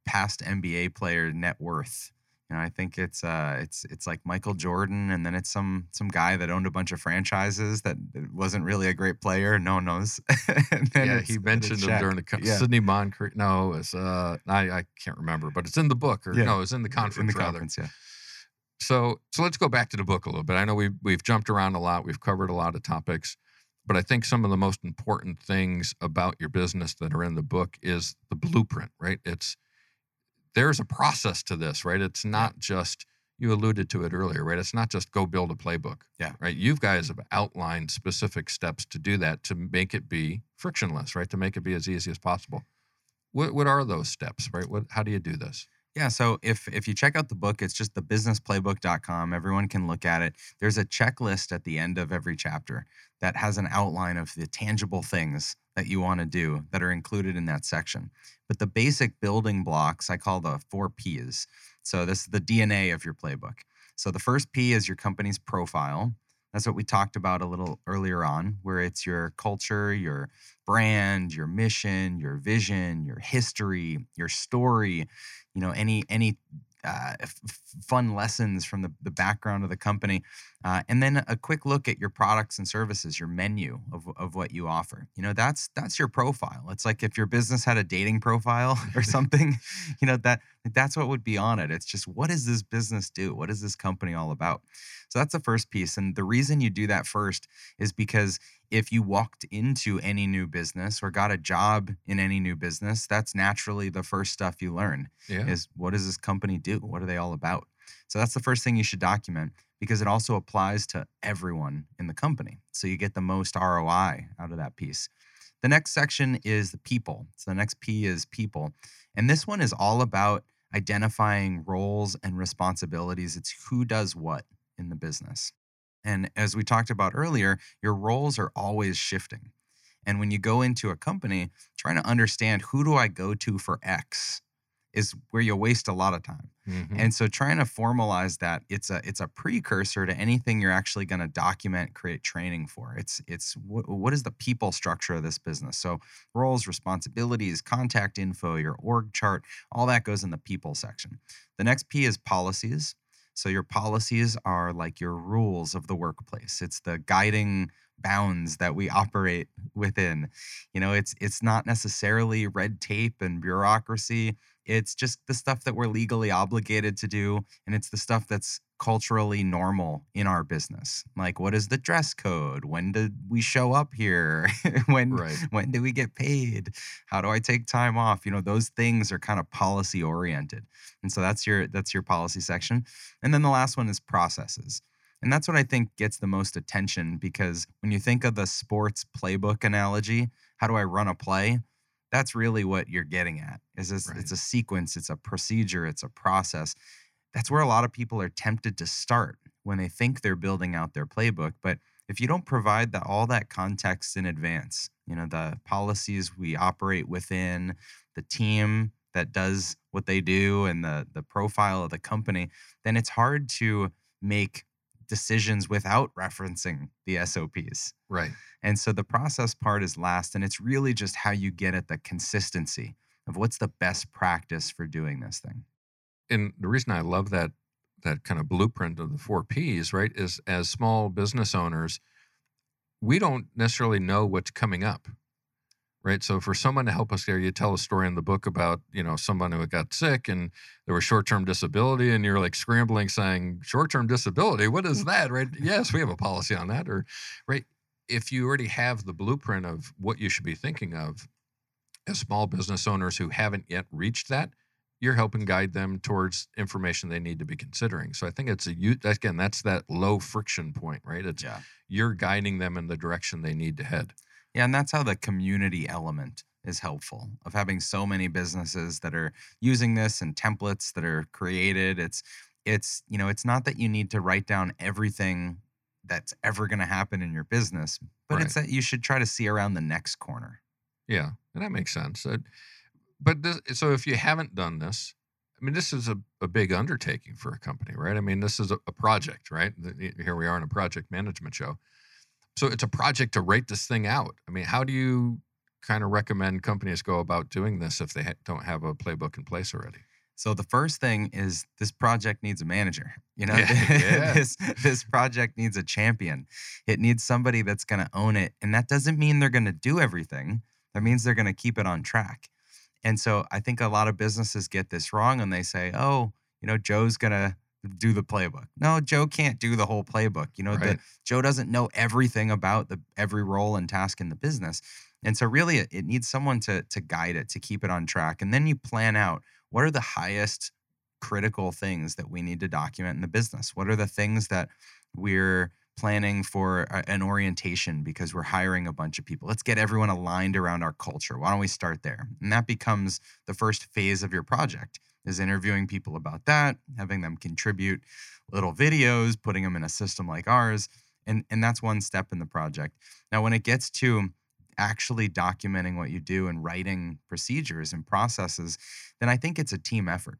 past NBA player net worth. You know, I think it's uh it's it's like Michael Jordan and then it's some some guy that owned a bunch of franchises that wasn't really a great player. No one knows. (laughs) yeah he mentioned him during the co- yeah. sidney moncrief no it's uh I, I can't remember but it's in the book or Yeah. no it's in the conference in the rather conference, yeah. So so let's go back to the book a little bit. I know we've we've jumped around a lot. We've covered a lot of topics, but I think some of the most important things about your business that are in the book is the blueprint, right? It's there's a process to this, right? It's not just you alluded to it earlier, right? It's not just go build a playbook. Yeah. Right. You guys have outlined specific steps to do that to make it be frictionless, right? To make it be as easy as possible. What what are those steps, right? What how do you do this? Yeah, so if if you check out the book, it's just thebusinessplaybook.com. Everyone can look at it. There's a checklist at the end of every chapter that has an outline of the tangible things that you want to do that are included in that section. But the basic building blocks I call the 4 Ps. So this is the DNA of your playbook. So the first P is your company's profile. That's what we talked about a little earlier on, where it's your culture, your brand, your mission, your vision, your history, your story, you know any any uh, f- fun lessons from the, the background of the company uh, and then a quick look at your products and services your menu of, of what you offer you know that's that's your profile it's like if your business had a dating profile (laughs) or (laughs) something you know that that's what would be on it it's just what does this business do what is this company all about so that's the first piece and the reason you do that first is because if you walked into any new business or got a job in any new business that's naturally the first stuff you learn Yeah. is what does this company do? What are they all about? So that's the first thing you should document because it also applies to everyone in the company. So you get the most ROI out of that piece. The next section is the people. So the next P is people. And this one is all about identifying roles and responsibilities. It's who does what in the business. And as we talked about earlier, your roles are always shifting. And when you go into a company, trying to understand who do I go to for X? Is where you waste a lot of time. Mhm. And so trying to formalize that it's a it's a precursor to anything you're actually going to document, create training for. It's it's what, what is the people structure of this business? So roles, responsibilities, contact info, your org chart, all that goes in the people section. The next P is policies. So your policies are like your rules of the workplace. It's the guiding bounds that we operate within. You know, it's it's not necessarily red tape and bureaucracy. It's just the stuff that we're legally obligated to do and it's the stuff that's culturally normal in our business. Like what is the dress code? When did we show up here? (laughs) when Right. when do we get paid? How do I take time off? You know, those things are kind of policy oriented. And so that's your that's your policy section. And then the last one is processes. And that's what I think gets the most attention because when you think of the sports playbook analogy, how do I run a play? That's really what you're getting at. Is this, Right. it's a sequence, it's a procedure, it's a process. That's where a lot of people are tempted to start when they think they're building out their playbook. But if you don't provide that all that context in advance, you know, the policies we operate within, the team that does what they do and the the profile of the company, then it's hard to make decisions without referencing the SOPs. Right. And so the process part is last, and it's really just how you get at the consistency of what's the best practice for doing this thing. and the reason I love that that kind of blueprint of the four P's, right, is as small business owners, we don't necessarily know what's coming up. Right. So for someone to help us there, you tell a story in the book about, you know, someone who got sick and there was short-term disability and you're like scrambling saying, short-term disability, what is mm. that? Right. Yes, we have a policy on that. Or right. If you already have the blueprint of what you should be thinking of as small business owners who haven't yet reached that, you're helping guide them towards information they need to be considering. So I think it's a you again, that's that low friction point, right? It's Yeah. you're guiding them in the direction they need to head. Yeah, and that's how the community element is helpful of having so many businesses that are using this and templates that are created. It's it's you know, it's not that you need to write down everything that's ever going to happen in your business, but it's that you should try to see around the next corner. Yeah, and that makes sense. But this, so if you haven't done this, I mean, this is a, a big undertaking for a company, right? I mean, this is a, a project, right? The- Here we are in a project management show. So it's a project to write this thing out. I mean, how do you kind of recommend companies go about doing this if they ha- don't have a playbook in place already? So the first thing is this project needs a manager. You know, Yeah, (laughs) yeah. this this project needs a champion. It needs somebody that's going to own it, and that doesn't mean they're going to do everything. That means they're going to keep it on track. And so I think a lot of businesses get this wrong, and they say, "Oh, you know, Joe's going to do the playbook." No, Joe can't do the whole playbook. You know, the, Joe doesn't know everything about the every role and task in the business. And so really it, it needs someone to to guide it, to keep it on track. And then you plan out what are the highest critical things that we need to document in the business? What are the things that we're planning for an orientation because we're hiring a bunch of people? Let's get everyone aligned around our culture. Why don't we start there? And that becomes the first phase of your project is interviewing people about that, having them contribute little videos, putting them in a system like ours. And, and that's one step in the project. Now, when it gets to actually documenting what you do and writing procedures and processes, then I think it's a team effort.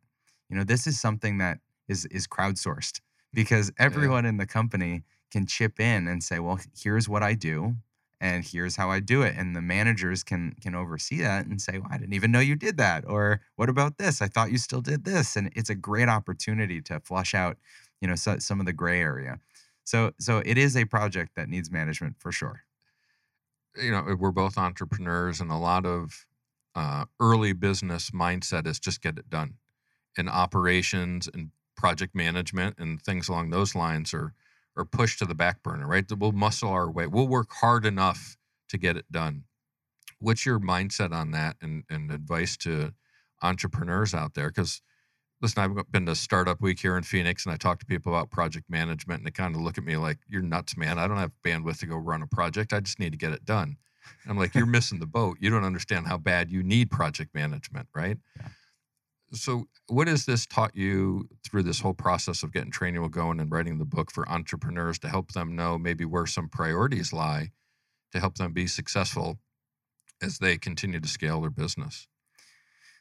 You know, this is something that is is crowdsourced because everyone in the company can chip in and say, "Well, here's what I do." And here's how I do it, and the managers can can oversee that and say, well, "I didn't even know you did that," or "What about this? I thought you still did this." And it's a great opportunity to flush out, you know, so, some of the gray area. So, so it is a project that needs management for sure. you know, we're both entrepreneurs, and a lot of uh, early business mindset is just get it done. And operations and project management and things along those lines are pushed to the back burner, right? We'll muscle our way. We'll work hard enough to get it done. What's your mindset on that and, and advice to entrepreneurs out there? Because listen, I've been to Startup Week here in Phoenix, and I talk to people about project management, and they kind of look at me like, "You're nuts, man! I don't have bandwidth to go run a project. I just need to get it done." I'm like, "You're (laughs) missing the boat. You don't understand how bad you need project management, right?" Yeah. So, what has this taught you through this whole process of getting Trainual going and writing the book for entrepreneurs to help them know maybe where some priorities lie to help them be successful as they continue to scale their business?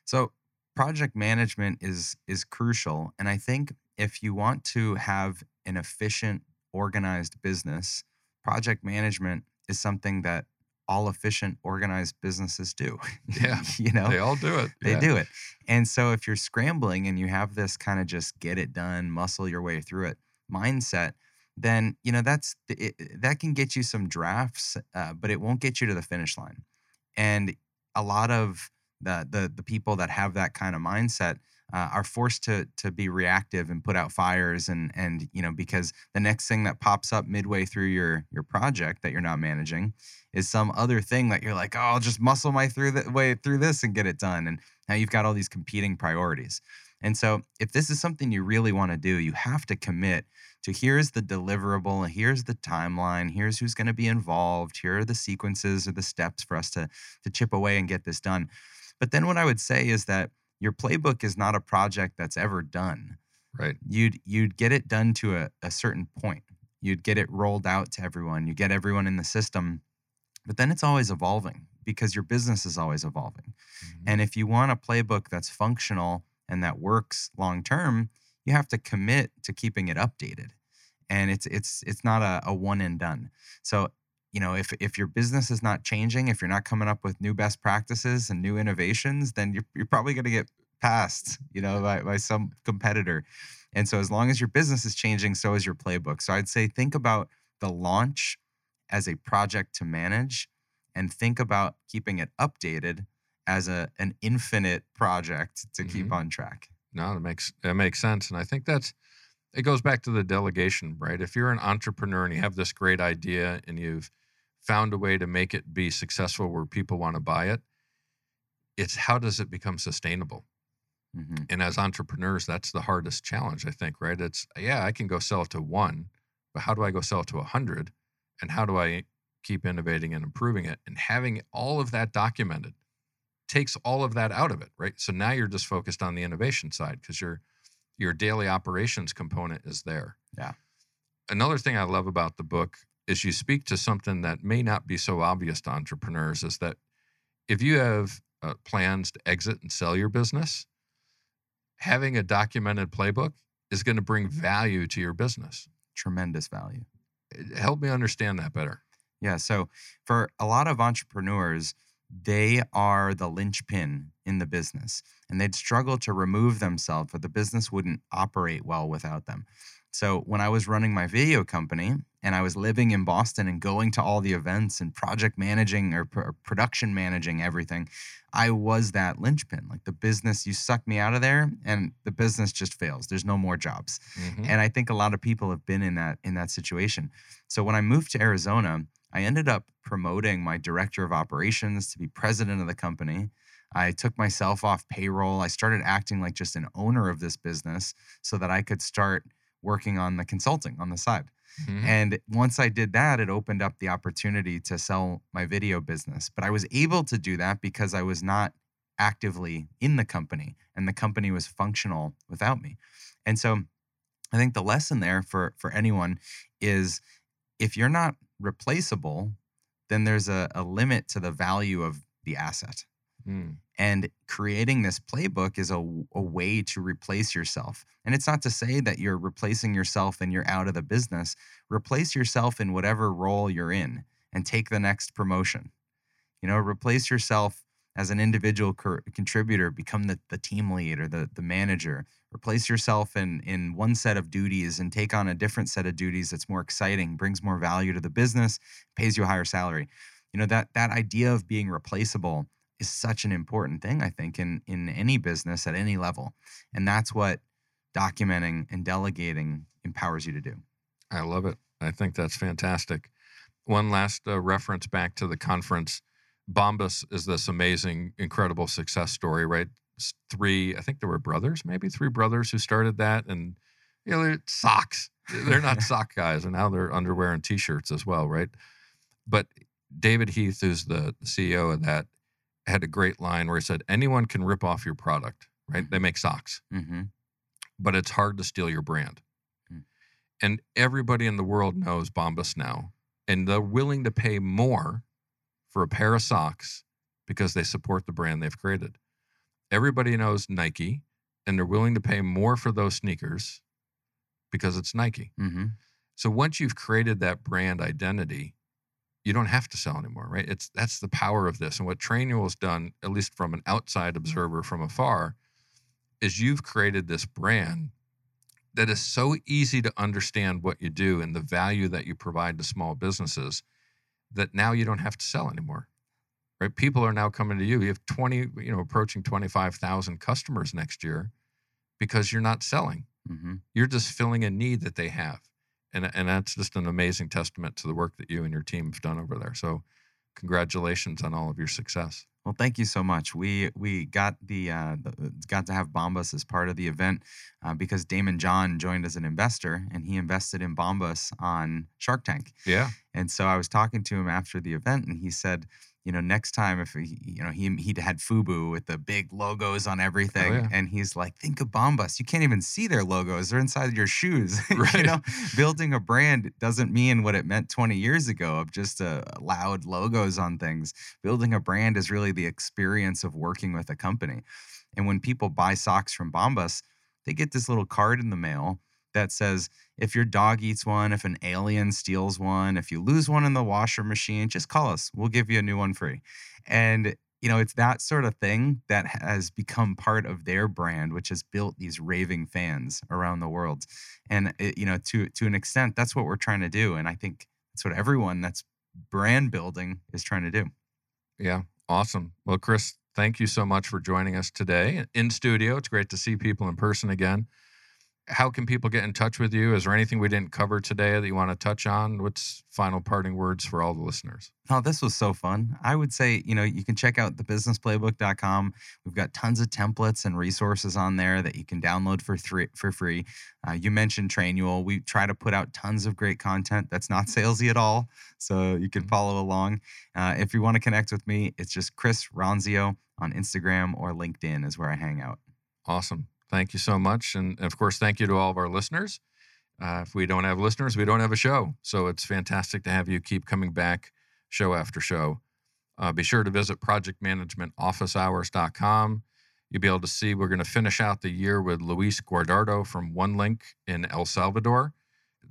So project management is is crucial and I think if you want to have an efficient organized business, project management is something that all efficient organized businesses do. Yeah. (laughs) you know. They all do it. They Yeah. do it. And so if you're scrambling and you have this kind of just get it done, muscle your way through it mindset, then you know that's it, that can get you some drafts, uh, but it won't get you to the finish line. And a lot of the the the people that have that kind of mindset uh, are forced to to be reactive and put out fires and and you know because the next thing that pops up midway through your your project that you're not managing is some other thing that you're like oh I'll just muscle my through the way through this and get it done. And now you've got all these competing priorities. And so if this is something you really want to do you have to commit to here's the deliverable here's the timeline here's who's going to be involved here are the sequences or the steps for us to to chip away and get this done. But then what i would say is that your playbook is not a project that's ever done Right. you'd you'd get it done to a, a certain point you'd get it rolled out to everyone you get everyone in the system but then it's always evolving because your business is always evolving Mhm. and if you want a playbook that's functional and that works long term, you have to commit to keeping it updated. And it's it's it's not a, a one and done. So, you know, if if your business is not changing, if you're not coming up with new best practices and new innovations, then you're you're probably gonna get passed, you know, by, by some competitor. And so as long as your business is changing, so is your playbook. So I'd say think about the launch as a project to manage and think about keeping it updated as a an infinite project to keep mm-hmm. on track. No, that makes that makes sense, and I think that's it goes back to the delegation, right? If you're an entrepreneur and you have this great idea and you've found a way to make it be successful where people want to buy it, it's how does it become sustainable? Mhm. And as entrepreneurs, that's the hardest challenge, I think, right? It's yeah, I can go sell it to one, but how do I go sell it to a hundred? And how do I keep innovating and improving it? And having all of that documented takes all of that out of it, right? So now you're just focused on the innovation side because your your daily operations component is there. Yeah. Another thing I love about the book is you speak to something that may not be so obvious to entrepreneurs is that if you have uh, plans to exit and sell your business, having a documented playbook is going to bring value to your business. Tremendous value. Uh, Help me understand that better. Yeah. So for a lot of entrepreneurs, they are the linchpin in the business and they'd struggle to remove themselves, or the business wouldn't operate well without them. So when I was running my video company and I was living in Boston and going to all the events and project managing or pr- production managing everything, I was that linchpin. Like the business, you suck me out of there and the business just fails. There's no more jobs Mhm. and i think a lot of people have been in that in that situation so when i moved to arizona i ended up promoting my director of operations to be president of the company i took myself off payroll i started acting like just an owner of this business so that i could start working on the consulting on the side Mhm. and once I did that, it opened up the opportunity to sell my video business. But I was able to do that because I was not actively in the company and the company was functional without me. And so I think the lesson there for for anyone is if you're not replaceable, then there's a, a limit to the value of the asset. Mm. And creating this playbook is a, a way to replace yourself. And it's not to say that you're replacing yourself and you're out of the business. Replace yourself in whatever role you're in and take the next promotion. You know, replace yourself as an individual cor- contributor, become the, the team lead or the, the manager. Replace yourself in, in one set of duties and take on a different set of duties that's more exciting, brings more value to the business, pays you a higher salary. You know, that that idea of being replaceable is such an important thing, I think, in in any business at any level. And that's what documenting and delegating empowers you to do. I love it. I think that's fantastic. One last uh, reference back to the conference. Bombas is this amazing, incredible success story, right? Three, I think there were brothers, maybe three brothers who started that, and you know, they're socks. They're not (laughs) sock guys, and now they're underwear and t-shirts as well, right? But David Heath, who's the CEO of that, had a great line where he said, "Anyone can rip off your product, right? They make socks." Mm-hmm. but it's hard to steal your brand. Mm. And everybody in the world knows Bombas now, and they're willing to pay more for a pair of socks because they support the brand they've created. everybody knows Nike and they're willing to pay more for those sneakers because it's Nike. hmm So once you've created that brand identity, you don't have to sell anymore, right? It's that's the power of this. And what Trainual has done, at least from an outside observer from afar, is you've created this brand that is so easy to understand what you do and the value that you provide to small businesses that now you don't have to sell anymore. Right? People are now coming to you. You have 20, you know, approaching 25,000 customers next year because you're not selling. hmm You're just filling a need that they have. And, and that's just an amazing testament to the work that you and your team have done over there. So, congratulations on all of your success. Well, thank you so much. We we got the, uh, the got to have Bombas as part of the event uh, because Daymond John joined as an investor and he invested in Bombas on Shark Tank. Yeah. And so I was talking to him after the event, and he said, you know, next time if he, you know, he he had FUBU with the big logos on everything, yeah. and he's like, think of Bombas. You can't even see their logos; they're inside your shoes. (laughs) (laughs) you Right. know, building a brand doesn't mean what it meant 20 years ago of just uh, loud logos on things. Building a brand is really the experience of working with a company. And when people buy socks from Bombas, they get this little card in the mail that says, if your dog eats one, if an alien steals one, if you lose one in the washer machine, just call us. We'll give you a new one free. And you know, it's that sort of thing that has become part of their brand, which has built these raving fans around the world. And it, you know, to to an extent, that's what we're trying to do. And I think that's what everyone that's brand building is trying to do. Yeah. Awesome. Well, Chris, thank you so much for joining us today in studio. It's great to see people in person again. How can people get in touch with you? Is there anything we didn't cover today that you want to touch on? What's final parting words for all the listeners? Oh, this was so fun. I would say, you know, you can check out thebusinessplaybook.com. We've got tons of templates and resources on there that you can download for three, for free. Uh, you mentioned Trainual. We try to put out tons of great content that's not (laughs) salesy at all, so you can Mhm. follow along. Uh, if you want to connect with me, it's just Chris Ronzio on Instagram or LinkedIn is where I hang out. Awesome. Thank you so much. And of course, thank you to all of our listeners. Uh, if we don't have listeners, we don't have a show. So it's fantastic to have you keep coming back show after show. Uh, be sure to visit projectmanagementofficehours.com. You'll be able to see we're going to finish out the year with Luis Guardardo from One Link in El Salvador.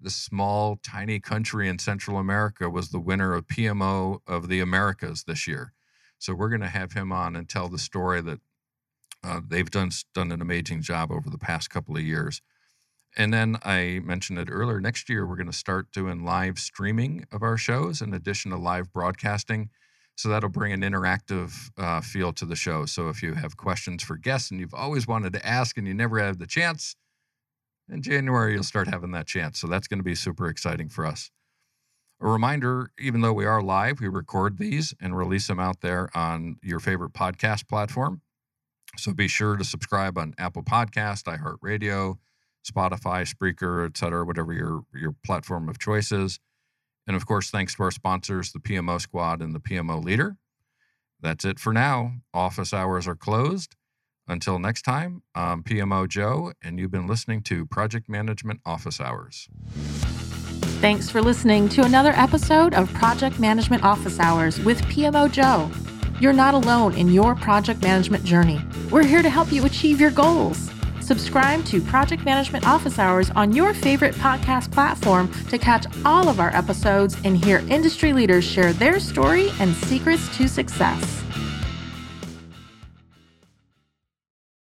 This small, tiny country in Central America was the winner of PMO of the Americas this year. So we're going to have him on and tell the story that uh, they've done done an amazing job over the past couple of years. And then I mentioned it earlier. Next year, we're going to start doing live streaming of our shows in addition to live broadcasting. So that'll bring an interactive uh, feel to the show. So if you have questions for guests and you've always wanted to ask and you never had the chance, in January you'll start having that chance. So that's going to be super exciting for us. A reminder even though we are live, we record these and release them out there on your favorite podcast platform. So be sure to subscribe on Apple Podcast, iHeartRadio, Spotify, Spreaker, et cetera, whatever your, your platform of choice is. And of course, thanks to our sponsors, the PMO Squad and the PMO Leader. That's it for now. Office hours are closed. Until next time, I'm PMO Joe, and you've been listening to Project Management Office Hours. Thanks for listening to another episode of Project Management Office Hours with PMO Joe. You're not alone in your project management journey. We're here to help you achieve your goals. Subscribe to Project Management Office Hours on your favorite podcast platform to catch all of our episodes and hear industry leaders share their story and secrets to success.